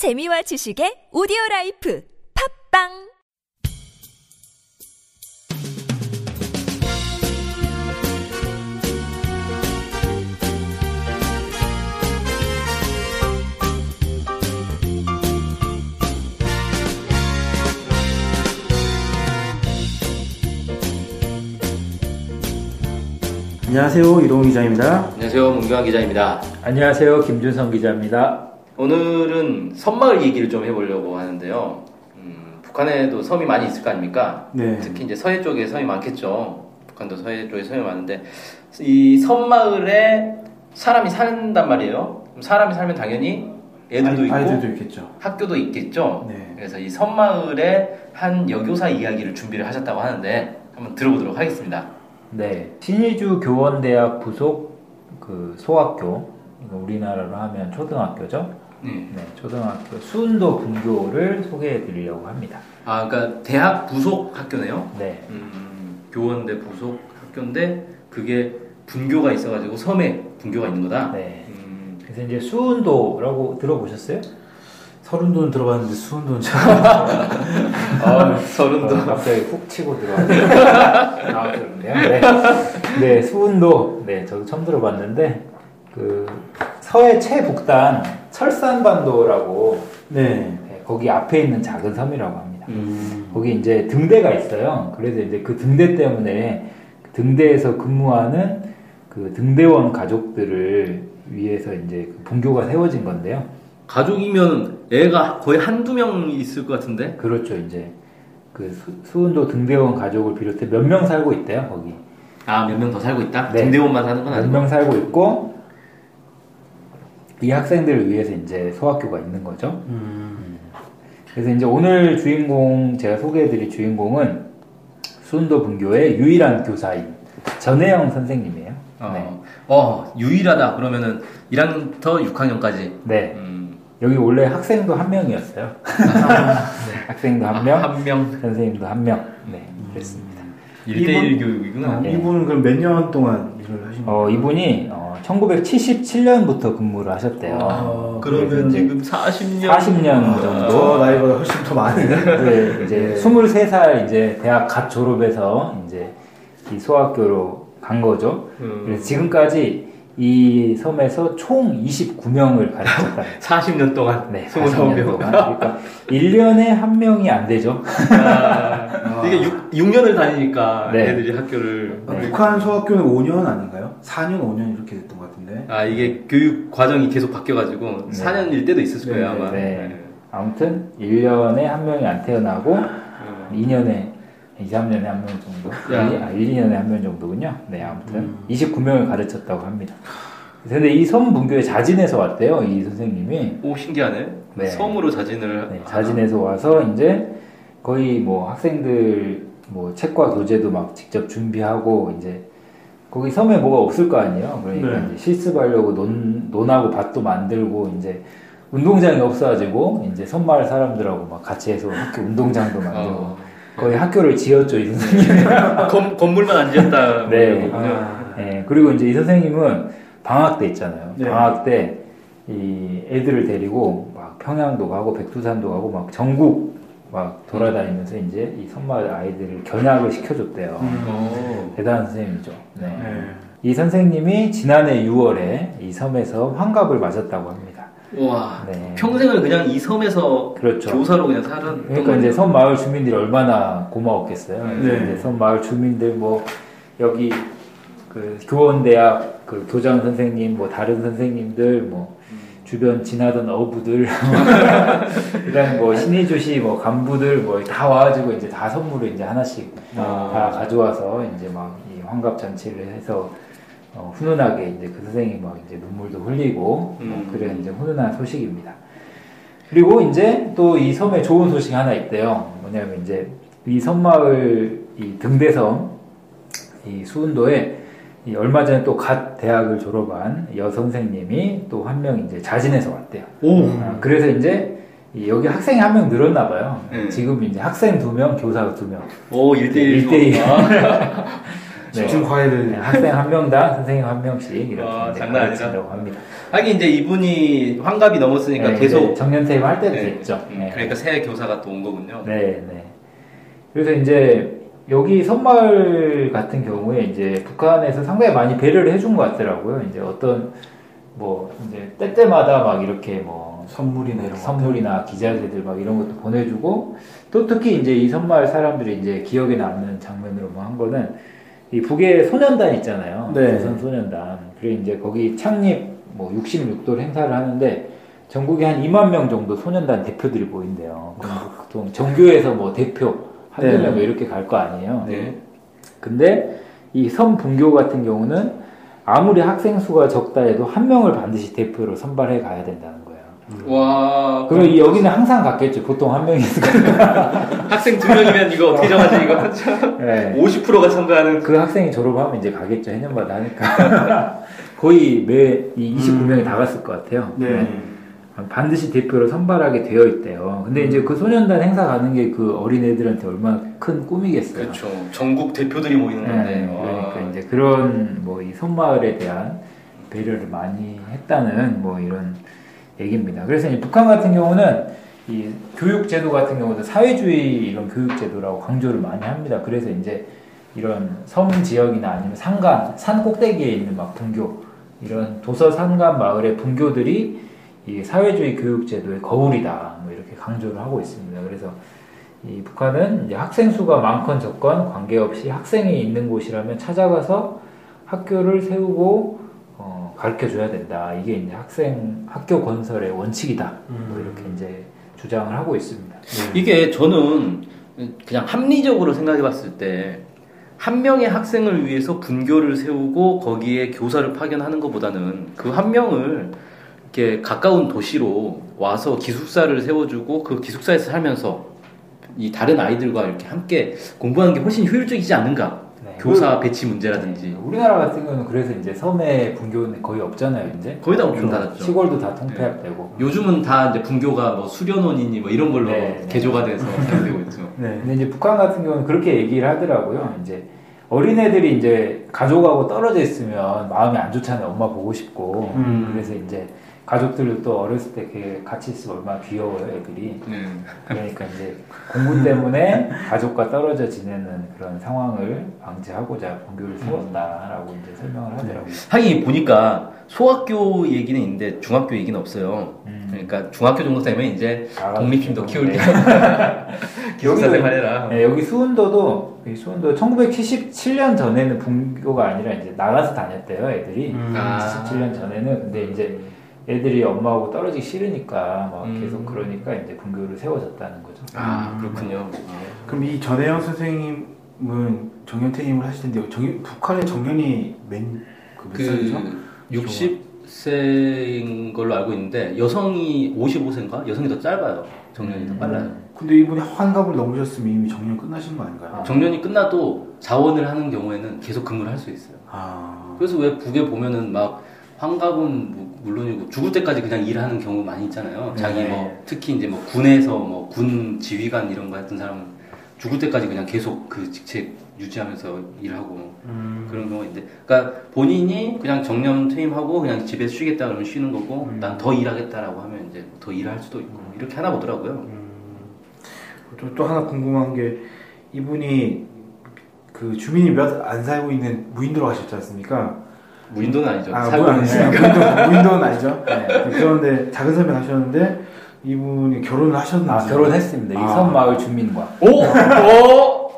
재미와 지식의 오디오 라이프 팝빵 안녕하세요 이동훈 기자입니다. 안녕하세요. 문경환 기자입니다. 안녕하세요. 김준성 기자입니다. 오늘은 섬마을 얘기를 좀 해보려고 하는데요. 음, 북한에도 섬이 많이 있을 거 아닙니까? 네. 특히 이제 서해 쪽에 섬이 많겠죠. 북한도 서해 쪽에 섬이 많은데 이 섬마을에 사람이 산단 말이에요. 사람이 살면 당연히 애들도 있고 아이들도 있겠죠. 학교도 있겠죠. 네. 그래서 이 섬마을의 한 여교사 이야기를 준비를 하셨다고 하는데 한번 들어보도록 하겠습니다. 네. 신의주 교원대학 부속 그 소학교, 이거 우리나라로 하면 초등학교죠. 네. 네, 초등학교 수운도 분교를 소개해 드리려고 합니다. 아, 그러니까 대학 부속 학교네요. 네. 음, 교원대 부속 학교인데 그게 분교가 있어가지고 섬에 분교가 있는 거다. 네. 음, 그래서 이제 수운도라고 들어보셨어요? 서른도는 들어봤는데 수은도는 잘. 아, 서른도. 어, 갑자기 훅 치고 들어왔는데 나왔는데요. 네. 네, 수운도. 네, 저도 처음 들어봤는데 그 서해 최북단 철산반도라고 네. 네, 거기 앞에 있는 작은 섬이라고 합니다. 음, 거기 이제 등대가 있어요. 그래서 이제 그 등대 때문에 그 등대에서 근무하는 그 등대원 가족들을 위해서 이제 그 분교가 세워진 건데요. 가족이면 애가 거의 한두 명 있을 것 같은데? 그렇죠. 이제 그 수, 수은도 등대원 가족을 비롯해 몇 명 살고 있대요. 거기 아, 몇 명 더 살고 있다? 네. 등대원만 사는 건몇 아니고? 명 살고 있고 이 학생들을 위해서 이제 소학교가 있는 거죠. 음. 그래서 이제 오늘 주인공 제가 소개해드릴 주인공은 수은도 분교의 유일한 교사인 전혜영 선생님이에요. 어, 네. 어, 유일하다. 그러면은 1학년부터 6학년까지. 네. 음, 여기 원래 학생도 한 명이었어요. 학생도 한 명, 한 명. 선생님도 한 명. 네, 그랬습니다. 1대1 이분- 교육이구나. 어, 네. 이분은 그럼 몇 년 동안 일을 하신 거예요? 어, 이분이 어, 1977년부터 근무를 하셨대요. 아, 그러면 그래서 이제 지금 40년. 40년 정도. 저 나이보다 훨씬 더 많은데. 네, 이제 네. 23살 이제 대학 갓 졸업해서 이제 이 소학교로 간 거죠. 음, 그래서 지금까지 이 섬에서 총 29명을 가르쳤다. 40년 동안. 네, 29 40년 명. 동안. 그러니까 1년에 한 명이 안 되죠. 아, 이게 6, 6년을 다니니까 네. 애들이 학교를 아, 북한 소학교는 5년 아닌가요? 4년, 5년 이렇게 됐던 것 같은데. 아 이게 교육 과정이 계속 바뀌어가지고 네. 4년일 때도 있었을 네, 거예요 아마 네. 아무튼 1년에 한 명이 안 태어나고 어. 2년에 2, 3년에 한 명 정도. 야. 1, 아, 1, 2년에 한 명 정도군요. 네, 아무튼 음. 29명을 가르쳤다고 합니다. 근데 이 섬 분교에 자진해서 왔대요, 이 선생님이. 오 신기하네 네. 섬으로 자진을 네? 자진해서 와서 이제 거의 뭐 학생들 뭐 책과 교재도 막 직접 준비하고 이제 거기 섬에 뭐가 없을 거 아니에요. 그러니까 네. 실습하려고 논, 논하고 밭도 만들고 이제 운동장이 없어가지고 이제 섬마을 사람들하고 막 같이 해서 학교 운동장도 만들고 어. 거의 학교를 지었죠 이 선생님. 건, 건물만 안 지었다 네. 아, 네, 그리고 이제 이 선생님은 방학 때 있잖아요. 네. 방학 때 이 애들을 데리고 막 평양도 가고 백두산도 가고 막 전국 막 돌아다니면서 이제 이 섬마을 아이들을 견학을 시켜줬대요. 음. 어. 대단한 선생님이죠. 네. 네. 이 선생님이 지난해 6월에 이 섬에서 환갑을 맞았다고 합니다. 와 네. 평생을 그냥 이 섬에서 그렇죠. 교사로 그냥 살았던 그러니까 이제 섬 마을 주민들이 얼마나 고마웠겠어요. 네. 이제 섬 마을 주민들 뭐 여기 그 교원 대학 그 교장 선생님 뭐 다른 선생님들 뭐 주변 지나던 어부들 그다음에 뭐 신의주시 뭐 간부들 뭐 다 와가지고 이제 다 선물을 이제 하나씩 아. 다 가져와서 이제 막 이 환갑 잔치를 해서 어, 훈훈하게 이제 그 선생님이 막 이제 눈물도 흘리고 음. 뭐 그런 이제 훈훈한 소식입니다. 그리고 이제 또 이 섬에 좋은 소식이 하나 있대요. 뭐냐면 이제 이 섬마을 이 등대섬 이 수운도에 이 얼마 전에 또 갓 대학을 졸업한 여 선생님이 또 한 명 이제 자진해서 왔대요. 오 아, 그래서 이제 이 여기 학생이 한 명 늘었나 봐요. 네. 지금 이제 학생 두 명, 교사 두 명. 오, 1대1. 일대일. 집중 네, 과외를 학생 한 명당 선생님 한 명씩 이렇게 와, 이제 장난. 가르친다고 합니다. 하긴 이제 이분이 환갑이 넘었으니까 네, 계속 이제 정년 퇴임 할 때도 네. 됐죠. 음, 네. 그러니까 새 교사가 또 온 거군요. 네, 네. 그래서 이제 여기 선마을 같은 경우에 이제 북한에서 상당히 많이 배려를 해준 것 같더라고요. 이제 어떤 뭐 이제 때때마다 막 이렇게 뭐 선물이나 이런 거 선물이나 기자재들 막 이런 것도 보내주고 또 특히 이제 이 선마을 사람들이 이제 기억에 남는 장면으로 뭐 한 거는 이 북에 소년단 있잖아요. 네. 조선 소년단. 그리고 이제 거기 창립 뭐 66돌 행사를 하는데 전국에 한 2만 명 정도 소년단 대표들이 모인대요. 보통 정교에서 뭐 대표 한두 네. 명 이렇게 갈 거 아니에요. 네. 근데 이 선분교 같은 경우는 아무리 학생 수가 적다 해도 한 명을 반드시 대표로 선발해 가야 된다는 거예요. 와. 그럼 이 여기는 항상 갔겠죠. 보통 한 명이니까. 학생 두 명이면 이거 어떻게 정하지 이거 하죠? 네. 50%가 참가하는 그 학생이 졸업하면 이제 가겠죠. 해년마다 하니까. 거의 매 이 29명이 다 갔을 것 같아요. 네. 반드시 대표로 선발하게 되어 있대요. 근데 이제 그 소년단 행사 가는 게 그 어린애들한테 얼마나 큰 꿈이겠어요. 그렇죠. 전국 대표들이 모이는 건데. 네, 와. 그러니까 이제 그런 뭐이 손마을에 대한 배려를 많이 했다는 뭐 이런 얘기입니다. 그래서 이 북한 같은 경우는 이 교육 제도 같은 경우도 사회주의 이런 교육 제도라고 강조를 많이 합니다. 그래서 이제 이런 섬 지역이나 아니면 산간, 산 꼭대기에 있는 막 분교 이런 도서 산간 마을의 분교들이 이 사회주의 교육 제도의 거울이다. 뭐 이렇게 강조를 하고 있습니다. 그래서 이 북한은 이제 학생 수가 많건 적건 관계없이 학생이 있는 곳이라면 찾아가서 학교를 세우고 어, 가르쳐 줘야 된다. 이게 이제 학생 학교 건설의 원칙이다. 뭐 이렇게 이제 주장을 하고 있습니다. 이게 저는 그냥 합리적으로 생각해 봤을 때 한 명의 학생을 위해서 분교를 세우고 거기에 교사를 파견하는 것보다는 그 한 명을 이렇게 가까운 도시로 와서 기숙사를 세워주고 그 기숙사에서 살면서 이 다른 아이들과 이렇게 함께 공부하는 게 훨씬 효율적이지 않는가? 네. 교사 배치 문제라든지 우리나라 같은 경우는 그래서 이제 섬에 분교는 거의 없잖아요. 이제 거의 다좀 닫았죠. 시골도 다 통폐합되고. 요즘은 다 이제 분교가 뭐 수련원이니 뭐 이런 걸로 네, 네. 개조가 돼서 사용되고 있죠. 네. 근데 이제 북한 같은 경우는 그렇게 얘기를 하더라고요. 이제 어린애들이 이제 가족하고 떨어져 있으면 마음이 안 좋잖아요. 엄마 보고 싶고. 음. 그래서 이제 가족들도 또 어렸을 때 같이 있으면 얼마나 귀여워요, 애들이. 네. 그러니까 이제 공부 때문에 가족과 떨어져 지내는 그런 상황을 방지하고자 분교를 세웠다라고 이제 설명을 하더라고요. 하긴 보니까 소학교 얘기는 있는데 중학교 얘기는 없어요. 음. 그러니까 중학교 정도 되면 이제 아, 독립심도 키울 때 여기도- 기숙사 생활 해라. 네, 여기 수운도도 이 수운도 1977년 전에는 분교가 아니라 이제 나가서 다녔대요, 애들이. 음. 아. 77년 전에는 근데 이제 애들이 엄마하고 떨어지기 싫으니까 막 음. 계속 그러니까 이제 분교를 세워졌다는 거죠. 아 그렇군요. 그럼 이 전혜영 선생님은 정년퇴임을 하실 텐데 정, 북한의 정년이 맨그몇 살이죠? 그 60세인 걸로 알고 있는데 여성이 55세인가? 여성이 더 짧아요. 정년이 더 빨라요. 근데 이분이 환갑을 넘으셨으면 이미 정년 끝나신 거 아닌가요? 정년이 끝나도 자원을 하는 경우에는 계속 근무를 할 수 있어요. 아. 그래서 왜 북에 보면은 막 환갑은 뭐 물론이고 죽을 때까지 그냥 일하는 경우 많이 있잖아요. 자기 네. 뭐 특히 이제 뭐 군에서 뭐 군 지휘관 이런 거 했던 사람은 죽을 때까지 그냥 계속 그 직책 유지하면서 일하고 음. 그런 경우가 있는데, 그러니까 본인이 그냥 정년 퇴임하고 그냥 집에서 쉬겠다 그러면 쉬는 거고, 음. 난더 일하겠다라고 하면 이제 더 일할 수도 있고 이렇게 하나 보더라고요. 음. 또, 또 하나 궁금한 게 이분이 그 주민이 몇 안 살고 있는 무인도로 가셨지 않습니까? 무인도는 아니죠. 아, 살고 아니, 무인도, 무인도 는 아니죠. 네. 그런데 작은 섬에 가셨는데 이분이 결혼을 하셨는지. 아, 결혼했습니다. 이 아. 섬 마을 주민과. 오, 오,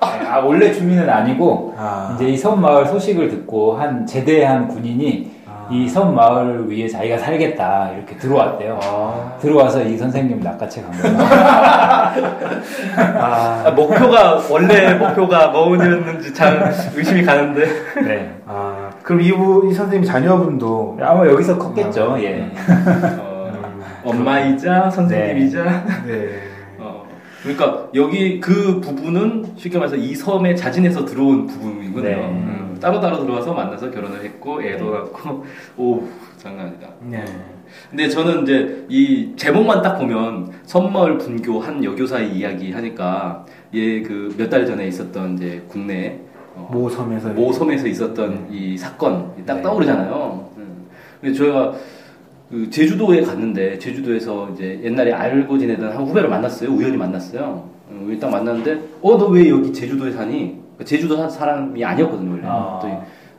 네, 아, 원래 주민은 아니고 아. 이제 이 섬 마을 소식을 듣고 한 제대한 군인이 아. 이 섬 마을 위에 자기가 살겠다 이렇게 들어왔대요. 아. 들어와서 이 선생님 낚아채 간 거예요. 아. 아, 목표가 원래 목표가 뭐였는지 참 의심이 가는데. 네. 아. 그럼 이분 이 선생님 자녀분도 아마 여기서 컸겠죠. 예. 어, 엄마이자 선생님이자. 네. 어, 그러니까 여기 그 부부는 쉽게 말해서 이 섬에 자진해서 들어온 부부이군요. 네. 음, 따로 따로 들어와서 만나서 결혼을 했고 애도 낳고 오 장난 아니다. 네. 근데 저는 이제 이 제목만 딱 보면 섬마을 분교 한 여교사의 이야기 하니까 얘 그 몇 달 전에 있었던 이제 국내 어, 모 섬에서 모 섬에서 있었던 이 사건 딱 네. 떠오르잖아요. 음. 근데 저희가 그 제주도에 갔는데 제주도에서 이제 옛날에 알고 지내던 한 후배를 만났어요. 우연히 만났어요. 음, 우연히 딱 만났는데 어 너 왜 여기 제주도에 사니? 제주도 사- 사람이 아니었거든요 원래. 아. 또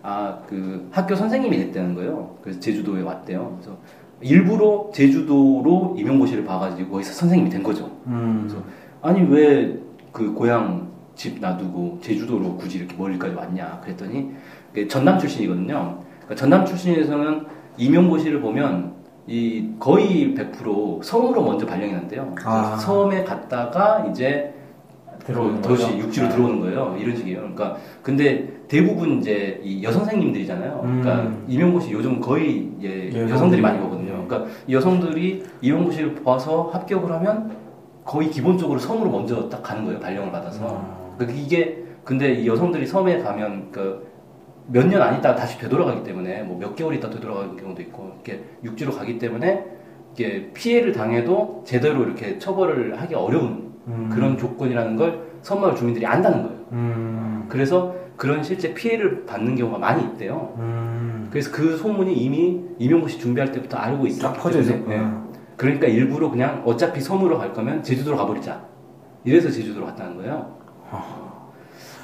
아그 학교 선생님이 됐다는 거예요. 그래서 제주도에 왔대요. 그래서 일부러 제주도로 임용고시를 봐가지고 거기서 선생님이 된 거죠. 음. 그래서 아니 왜 그 고향 집 놔두고 제주도로 굳이 이렇게 멀리까지 왔냐 그랬더니 전남 출신이거든요. 그러니까 전남 출신에서는 임용고시를 보면 이 거의 100% 섬으로 먼저 발령이 난대요. 아. 섬에 갔다가 이제 들어오는 그 도시 거죠? 육지로 네. 들어오는 거예요. 이런 식이에요. 그러니까 근데 대부분 이제 이 여선생님들이잖아요. 그러니까 음. 임용고시 요즘 거의 이제 여성들이. 여성들이 많이 보거든요. 네. 그러니까 이 여성들이 임용고시를 봐서 합격을 하면 거의 기본적으로 섬으로 먼저 딱 가는 거예요. 발령을 받아서. 음. 그러니까 이게 근데 이 여성들이 섬에 가면 그 몇 년 안 있다가 다시 되돌아가기 때문에 뭐 몇 개월 있다 되돌아가는 경우도 있고 이렇게 육지로 가기 때문에 이게 피해를 당해도 제대로 이렇게 처벌을 하기 어려운 음. 그런 조건이라는 걸 섬마을 주민들이 안다는 거예요. 음. 그래서 그런 실제 피해를 받는 경우가 많이 있대요. 음. 그래서 그 소문이 이미 임용고시 준비할 때부터 알고 있었기 쫙 퍼져 때문에, 있었구나. 예. 그러니까 일부러 그냥 어차피 섬으로 갈 거면 제주도로 가버리자. 이래서 제주도로 갔다는 거예요.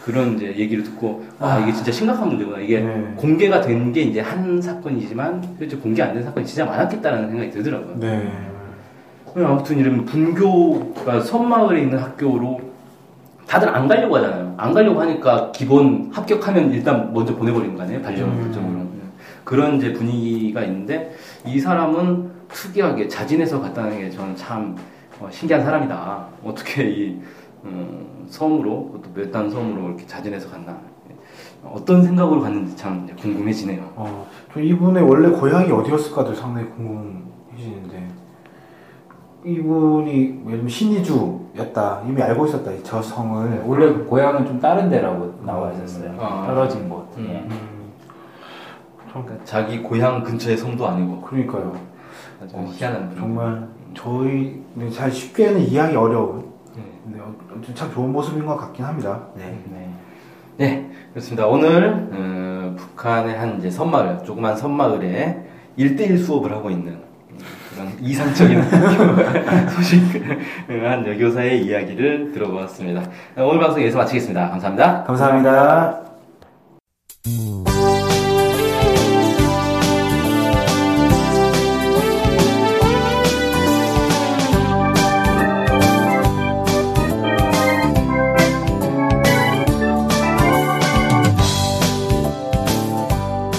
그런 이제 얘기를 듣고 아 이게 진짜 심각한 문제구나. 이게 네. 공개가 된 게 이제 한 사건이지만 실제 공개 안 된 사건이 진짜 많았겠다라는 생각이 들더라고요. 네. 아무튼 이러면 분교가 섬마을에 있는 학교로 다들 안 가려고 하잖아요. 안 가려고 하니까 기본 합격하면 일단 먼저 보내버리는 거 아니에요? 발령을 음. 그쪽으로. 그런 이제 분위기가 있는데 이 사람은 특이하게 자진해서 갔다는 게 저는 참 어, 신기한 사람이다. 어떻게 이 음, 섬으로 그것도 몇단 섬으로 이렇게 자진해서 갔나. 어떤 생각으로 갔는지 참 궁금해지네요. 어, 저 이분의 원래 고향이 어디였을까도 상당히 궁금해지는데 이분이 예를 들면 신이주였다 이미 알고 있었다 이저 성을 원래 고향은 좀 다른 데라고 나와 있었어요. 아. 떨어진 곳. 음. 예. 음, 그러니까 자기 고향 근처의 섬도 아니고 그러니까요 아주 어, 희한한 분위기. 정말 저희는 잘 쉽게는 이해하기 어려운 네. 근데 어, 참 좋은 모습인 것 같긴 합니다 네. 네. 네, 그렇습니다. 오늘 어, 북한의 한 이제 섬마을, 조그만 섬마을에 1대1 수업을 하고 있는 음, 그런 이상적인 소식한 여교사의 이야기를 들어보았습니다. 어, 오늘 방송 여기서 마치겠습니다. 감사합니다. 감사합니다